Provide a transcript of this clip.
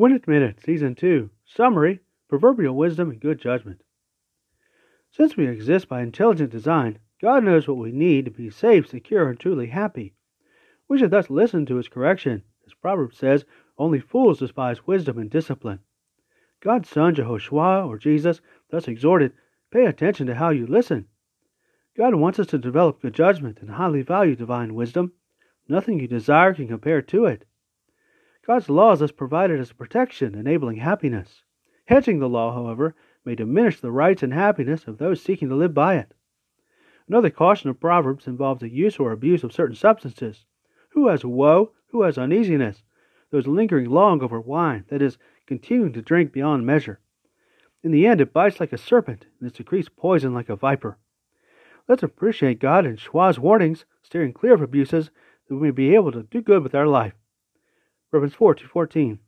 Win Minute, Season 2. Summary Proverbial Wisdom and Good Judgment. Since we exist by intelligent design, God knows what we need to be safe, secure, and truly happy. We should thus listen to His correction. As Proverbs says, only fools despise wisdom and discipline. God's Son, Jehoshua, or Jesus, thus exhorted, pay attention to how you listen. God wants us to develop good judgment and highly value divine wisdom. Nothing you desire can compare to it. God's law is thus provided as a protection, enabling happiness. Hedging the law, however, may diminish the rights and happiness of those seeking to live by it. Another caution of Proverbs involves the use or abuse of certain substances. Who has woe? Who has uneasiness? Those lingering long over wine, that is, continuing to drink beyond measure. In the end, it bites like a serpent, and it secretes poison like a viper. Let's appreciate God and Shua's warnings, steering clear of abuses, that we may be able to do good with our life. Romans 4 to 14.